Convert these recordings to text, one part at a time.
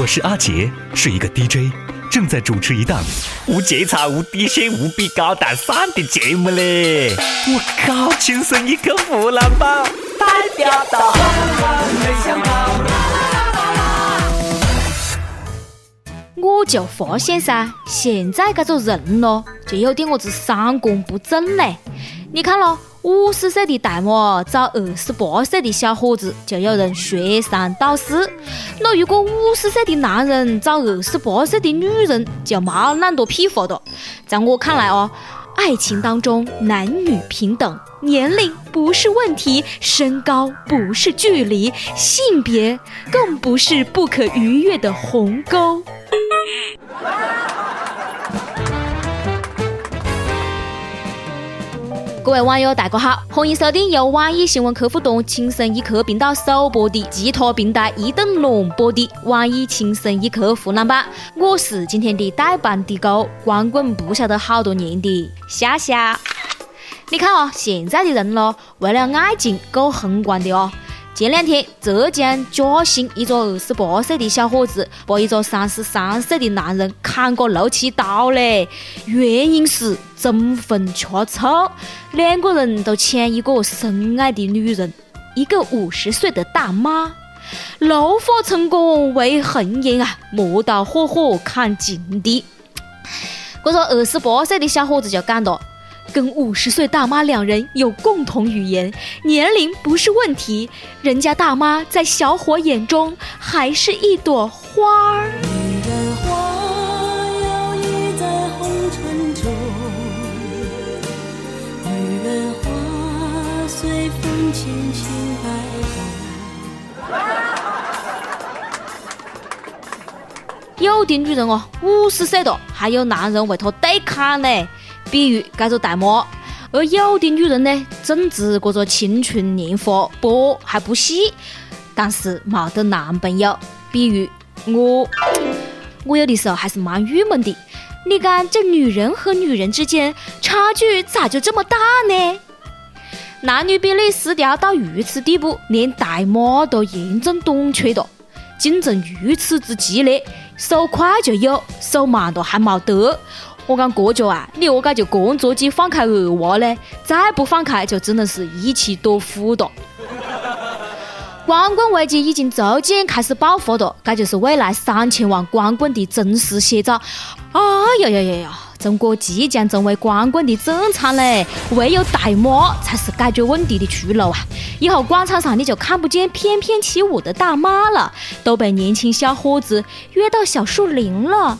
我是阿杰，是一个 DJ，正在主持一档无节操、无底线、无比高大上的节目嘞！我靠，亲生一个湖南宝，代表到。我就发现噻，现在这个人咯，就有点我子三观不正嘞。你看咯，五十岁的大妈找二十八岁的小伙子，就有人说三道四。那如果五十岁的男人找二十八岁的女人，就没那么多屁话的。在我看来哦，爱情当中男女平等，年龄不是问题，身高不是距离，性别更不是不可逾越的鸿沟。各位网友，大家好，欢迎收听由网易新闻客户端轻松一刻频道首播的其他平台移动乱播的网易轻松一刻湖南版。我是今天的代班的哥，光棍不晓得好多年的夏夏。你看哦，现在的人咯，为了爱情够疯狂的哦。前两天，浙江嘉兴一个二十八岁的小伙子把一个三十三岁的男人砍个六七刀嘞，原因是争风吃醋，两个人都抢一个深爱的女人，一个五十岁的大妈。怒发冲冠为红颜啊，磨刀霍霍砍情敌。这个二十八岁的小伙子就讲了。跟五十岁大妈两人有共同语言，年龄不是问题。人家大妈在小伙眼中还是一朵花儿。有的女人哦，五十岁了还有男人为她对砍呢。比如这个大妈，而有的女人呢，正值这个青春年华，波还不细，但是没得男朋友。比如我，我有的时候还是蛮郁闷的。你看，这女人和女人之间差距咋就这么大呢？男女比例失调到如此地步，连大妈都严重短缺了，竞争如此之激烈，手快就有，手慢的还没得。我讲国家啊，你何解就这样着急放开二娃呢？再不放开，就只能是一妻多夫了。光棍危机已经逐渐开始爆发了，这就是未来三千万光棍的真实写照。哎呀呀呀呀！中国即将成为光棍的战场嘞，唯有大妈才是解决问题的出路啊！以后广场上你就看不见翩翩起舞的大妈了，都被年轻小伙子约到小树林了。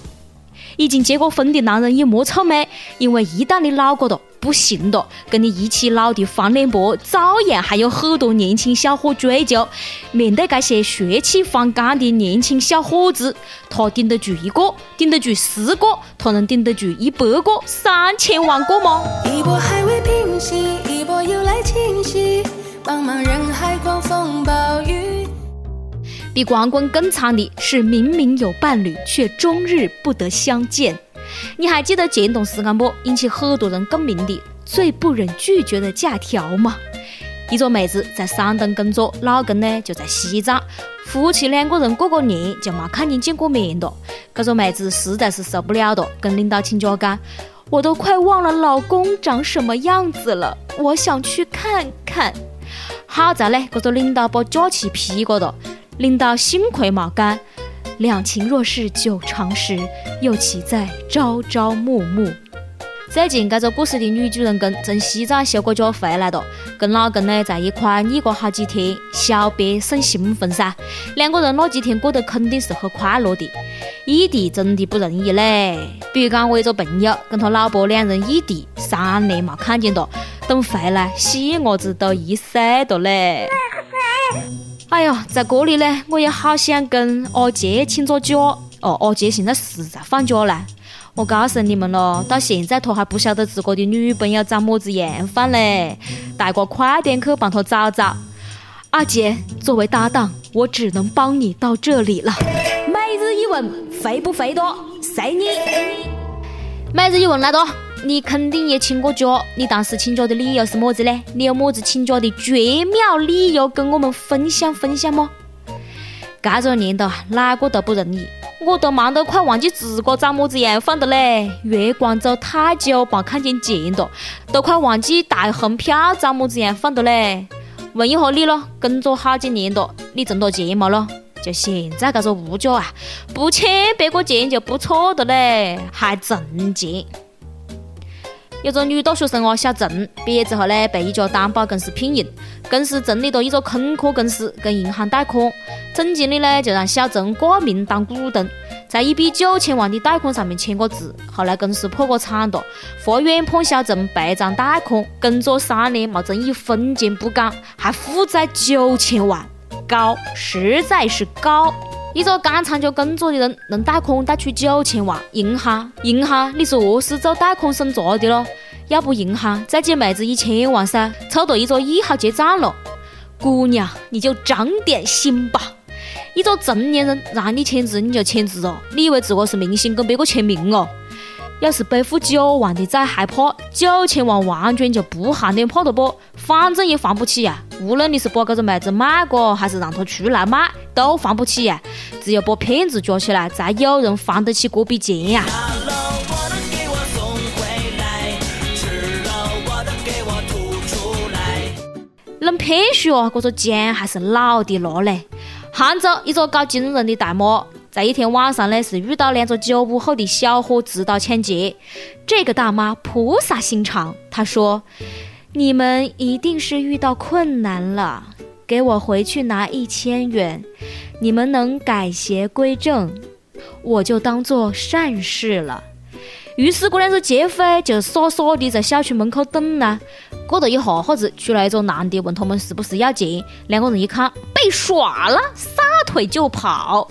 已经结过婚的男人也莫臭美，因为一旦你老过了，不行了，跟你一起老的黄脸婆，照样还有很多年轻小伙追究。面对这些血气方刚的年轻小伙子，他顶得住一个，顶得住十个，他能顶得住一百个、三千万个吗？一波还未平息，一波又来侵袭，茫茫人海，狂风暴雨。比光棍更惨的是，明明有伴侣，却终日不得相见。你还记得前段时间不引起很多人共鸣的最不忍拒绝的假条吗？一个妹子在山东工作，老公呢就在西藏，夫妻两个人过个年就没看见见过面了。这个妹子实在是受不了了，跟领导请假讲：“我都快忘了老公长什么样子了，我想去看看。”好在呢，这个领导把假期批过了。领导幸亏没干，两情若是久长时，又岂在朝朝暮暮。最近，这个故事的女主人公从西藏休个假回来了，跟老公呢在一块腻过好几天，小别胜新婚噻。两个人那几天过得肯定是很快乐的。异地真的不容易嘞，比如讲我一个朋友跟他老婆两人异地三年没看见了，等回来细伢子都一岁了嘞。哎呀，在这里呢，我也好想跟阿杰请个假哦。阿杰现在是在放假嘞。我告诉你们咯，到现在他还不晓得自个的女朋友长么子样范嘞。大家快点去帮他找找。阿杰，作为搭档，我只能帮你到这里了。每日一问，肥不肥多？随你。每日一问来多。你肯定也请过假，你当时请假的理由是么子呢？你有么子请假的绝妙理由跟我们分享分享吗？这个年头，哪个都不容易。我都忙得快忘记自个长么子样放的嘞。月光走太久，没看见钱了，都快忘记大红票长么子样放的嘞。问一下你咯，工作好几年了，你挣到钱没咯？就现在这个物价啊，不欠别个钱就不错的嘞，还挣钱。有个女大学生哦，小郑，毕业之后呢，被一家担保公司聘用，公司成立了一个空壳公司，跟银行贷款。总经理呢，就让小郑挂名当股东，在一笔九千万的贷款上面签个字。后来公司破个产了，法院判小郑赔偿贷款，工作三年没挣一分钱不讲，还负债九千万，高，实在是高。一个刚参加工作的人能贷款贷出九千万，银行银行，你是何是做贷款审查的咯？要不银行再借妹子一千万噻，凑到一个亿好结账了。姑娘，你就长点心吧。一个成年人让你签字你就签字哦，你以为自个是明星跟别个签名哦？要是背负九万的债还怕，九千万完全就不含点怕了不？反正也还不起呀！无论你是把这个妹子卖过，还是让她出来卖，都还不起呀！只有把骗子抓起来，才有人还得起这笔钱呀！能骗术哦，这个姜还是老的辣嘞！杭州一个搞金融的大妈。在一天晚上呢，是遇到两个九五后的小伙持刀抢劫。这个大妈菩萨心肠，她说：“你们一定是遇到困难了，给我回去拿一千元。你们能改邪归正，我就当做善事了。”于是，这两个劫匪就傻傻的在小区门口等呢。过了一下哈子，出来一个男的问他们是不是要钱。两个人一看被耍了，撒腿就跑。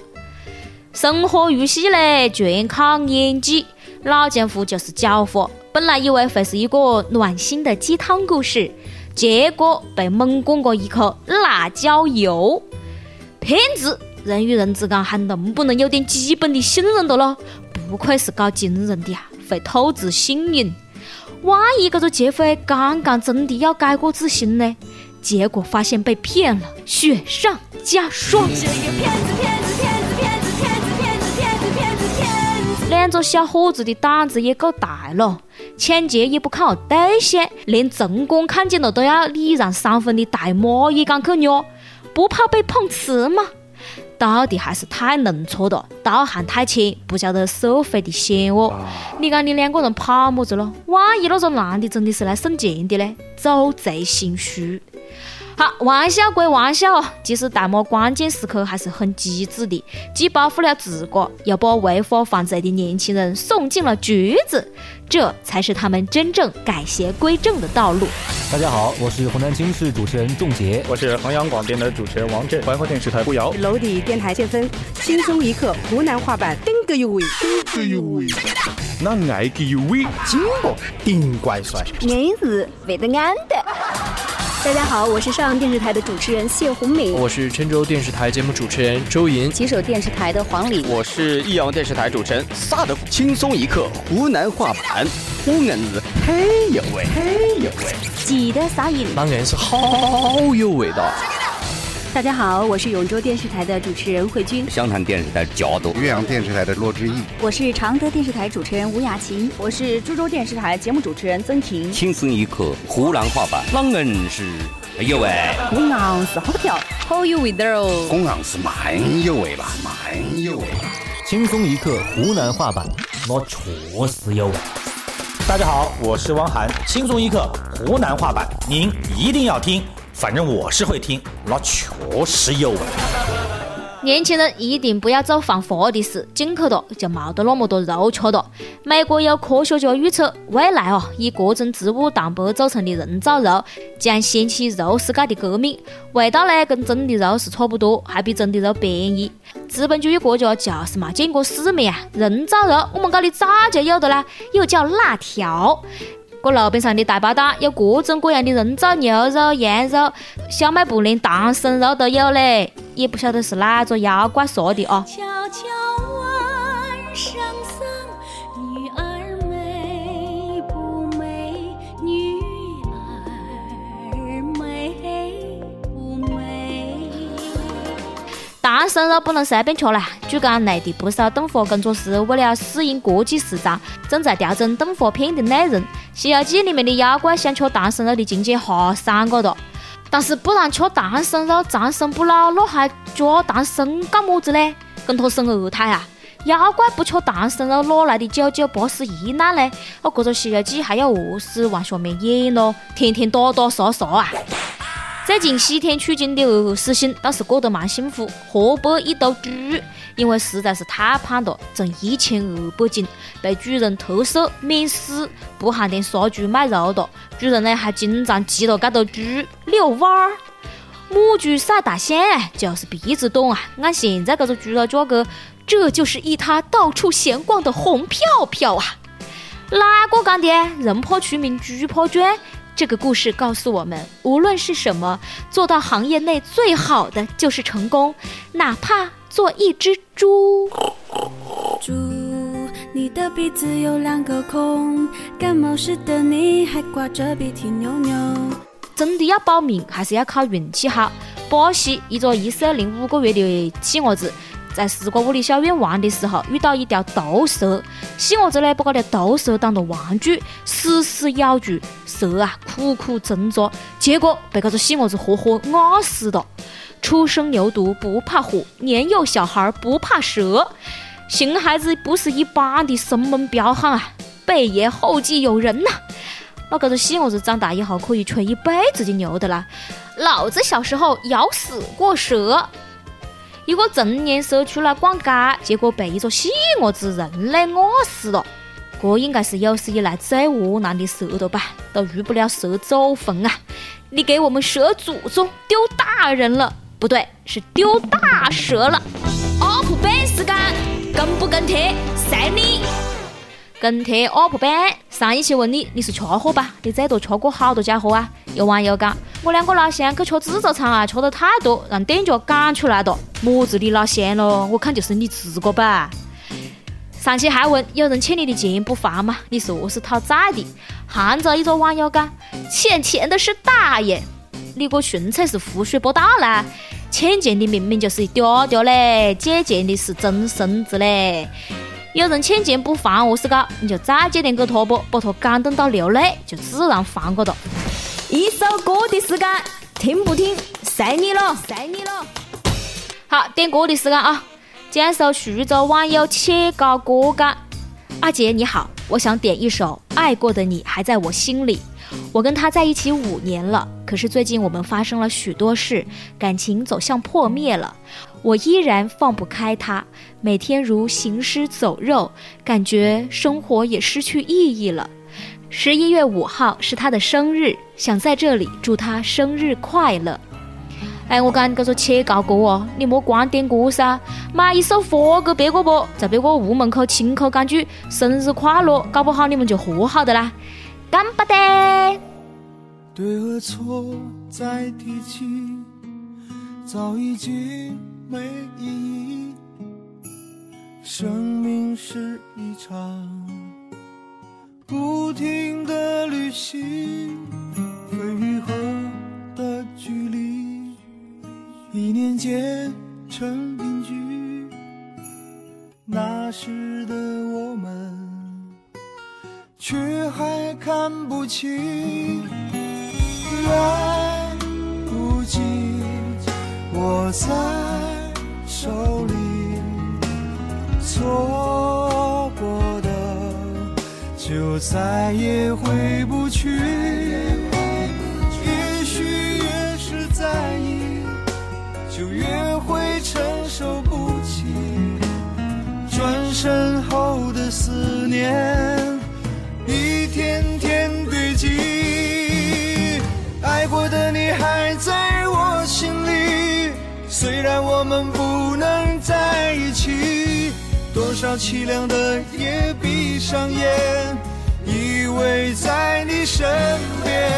生活如戏嘞，全靠演技。老江湖就是狡猾，本来以为会是一个暖心的鸡汤故事，结果被猛灌过一口辣椒油。骗子，人与人之间还能不能有点基本的信任的咯？不愧是搞金融的呀，会透支信用。万一这个劫匪刚刚真的要改过自新呢？结果发现被骗了，雪上加霜。两个小伙子的胆子也够大了，抢劫也不看对象，连城管看见了都要礼让三分的大妈也敢去捏，不怕被碰瓷吗？到底还是太弄错了，道行太浅，不晓得社会的险恶。你讲你两个人怕么子咯？万一那个男的真的是来送钱的呢？走贼心虚。好，玩笑归玩笑，其实大妈关键时刻还是很机智的，既保护了自个，又把违法犯罪的年轻人送进了局子，这才是他们真正改邪归正的道路。大家好，我是湖南经视主持人仲杰，我是衡阳广电的主持人王震，怀化电视台胡瑶，娄底电台建芬，轻松一刻湖南话版，顶个有味，顶个有味，那爱个有味，金哥顶怪帅，硬是为得安的。大家好，我是邵阳电视台的主持人谢红敏，我是郴州电视台节目主持人周莹，吉首电视台的黄礼，我是益阳电视台主持人萨德，轻松一刻湖南话版，湖南子嘿呦喂，嘿呦喂，记得撒盐，当然是好有味道。大家好，我是永州电视台的主持人慧君，湘潭电视台贾朵，岳阳电视台的骆志毅，我是常德电视台主持人吴雅琴，我是株洲电视台节目主持人曾婷。轻松一刻湖南话版，啷硬是哎呦喂，我硬是好跳，好有味道哦，我硬是蛮有味吧，蛮有味。轻松一刻湖南话版，我确实有味。大家好，我是汪涵，轻松一刻湖南话版，您一定要听。反正我是会听，那确实有味。年轻人一定不要做犯法的事，进去了就没得那么多肉吃了。美国有科学家预测，未来哦，以各种植物蛋白组成的人造肉将掀起肉世界的革命，味道呢跟真的肉是差不多，还比真的肉便宜。资本主义国家就是没见过世面啊！人造肉我们这里早就有的啦，又叫辣条。这路边上的大包档有各种各样的人造牛肉、羊肉，小卖部连唐僧肉都有嘞，也不晓得是哪个妖怪说的哦。悄悄问圣僧，女儿美不美？女儿美不美？唐僧肉不能随便吃啦！据讲，内地不少动画工作室为了适应国际市场，正在调整动画片的内容。《西游记》里面的妖怪想吃唐僧肉的情节哈闪过哒。但是不然吃唐僧肉长生不老，那还加唐僧干么子呢？跟他生二胎啊？妖怪不吃唐僧肉，哪来的九九八十一难呢？那这个《西游记》还要何时往下面演咯？天天打打杀杀啊！最近西天取经的二师兄倒是过得蛮幸福，河北一头猪，因为实在是太胖了，重一千二百斤，被主人特赦免死，不喊店杀猪卖肉的。主人呢还经常骑着这头猪遛弯儿。母猪赛大象就是鼻子短啊！按现在这个猪肉价格，这就是一他到处闲逛的红票票啊！哪个讲的？人怕出名，猪怕壮。这个故事告诉我们，无论是什么，做到行业内最好的就是成功，哪怕做一只猪。猪，你的鼻子有两个孔，感冒时的你还挂着鼻涕扭扭。真的要保命，还是要靠运气好。巴西一个一岁零五个月的细伢子。在四瓜屋里小院玩的时候，遇到一条毒蛇，细伢子呢把这条毒蛇当做玩具，死死咬住蛇啊，苦苦挣扎，结果被这个细伢子活活咬死了。初生牛犊不怕虎，年幼小孩不怕蛇。熊孩子不是一般的生猛彪悍啊，贝爷后继有人呐。那这个细伢子长大以后可以吹一辈子的牛的啦。老子小时候咬死过蛇。一个成年蛇出来逛街，结果被一个细伢子人类饿死了。这应该是有史以来最窝囊的蛇了吧？都入不了蛇祖坟啊！你给我们蛇祖宗丢大人了，不对，是丢大蛇了。UP 版时间，跟不跟帖随你。跟帖 UP 版，上一期问你，你是吃货吧？你最多吃过好多家伙啊？有网友讲。我两个老乡去吃自助餐啊，吃的太多，让店家赶出来了。么子你老乡咯？我看就是你自个吧。上期还问有人欠你的钱不还吗？你说是讨债的。杭州一个网友讲，欠钱的是大爷。你个纯粹是胡说八道啦！欠钱的明明就是嗲嗲嘞，借钱的是真孙子嘞。有人欠钱不还，何是搞？你就再借点给他不，把他感动到流泪，就自然还个了。一首歌的时间，听不听随你了，随你了。好，点歌的时间啊！江苏徐州网友切糕歌讲：阿杰你好，我想点一首《爱过的你还在我心里》。我跟他在一起五年了，可是最近我们发生了许多事，感情走向破灭了。我依然放不开他，每天如行尸走肉，感觉生活也失去意义了。十一月五号是他的生日，想在这里祝他生日快乐。哎，我讲你这个且高歌哦，你莫光点歌噻，买一首发给别个不，在别个屋门口亲口讲句生日快乐，搞不好你们就和好的啦。干巴的。对和错再提起，早已经没意义。生命是一场。不停的旅行，分与合的距离，一念间成定局。那时的，却还看不清，来不及握在手里，错过的。就再也回不去。也许越是在意，就越会承受不起。转身后的思念，少凄凉的夜，闭上眼，依偎在你身边。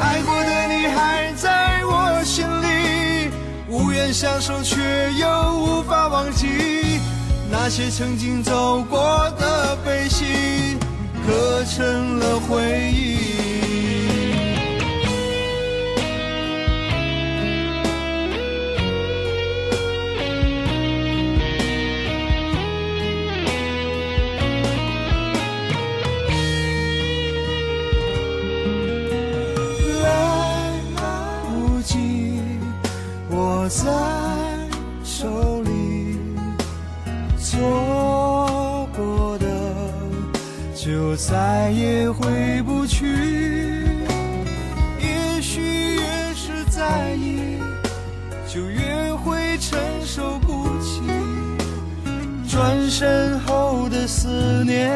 爱过的你还在我心里，无缘相守却又无法忘记。那些曾经走过的悲喜，刻成了回忆。我再也回不去。也许越是在意，就越会承受不起转身后的思念，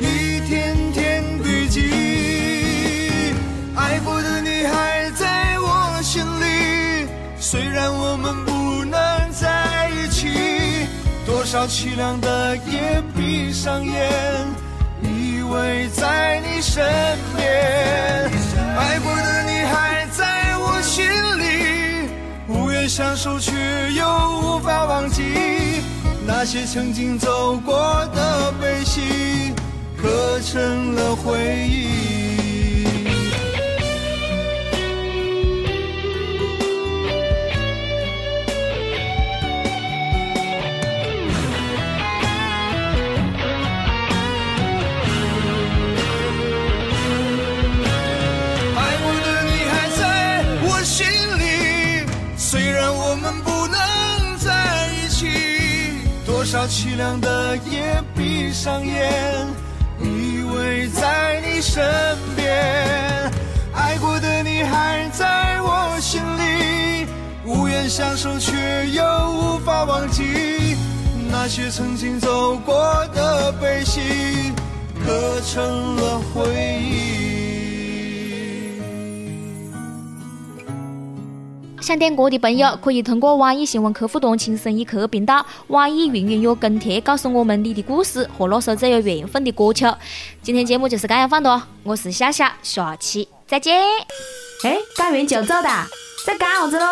一天天堆积。爱过的你还在我心里，虽然我们不能在一起，多少凄凉的夜闭上眼，会在你身边。爱过的你还在我心里，无缘相守却又无法忘记，那些曾经走过的悲喜，刻成了回忆。却又无法忘记，那些曾经走过的悲喜，刻成了回忆。想点歌的朋友可以通过网易新闻客户端“轻声一刻”频道、网易云音乐跟帖告诉我们你的故事和那首最有缘分的歌曲。今天节目就是这样放的，我是夏夏，下期再见。哎，干完就走的，在干啥子喽？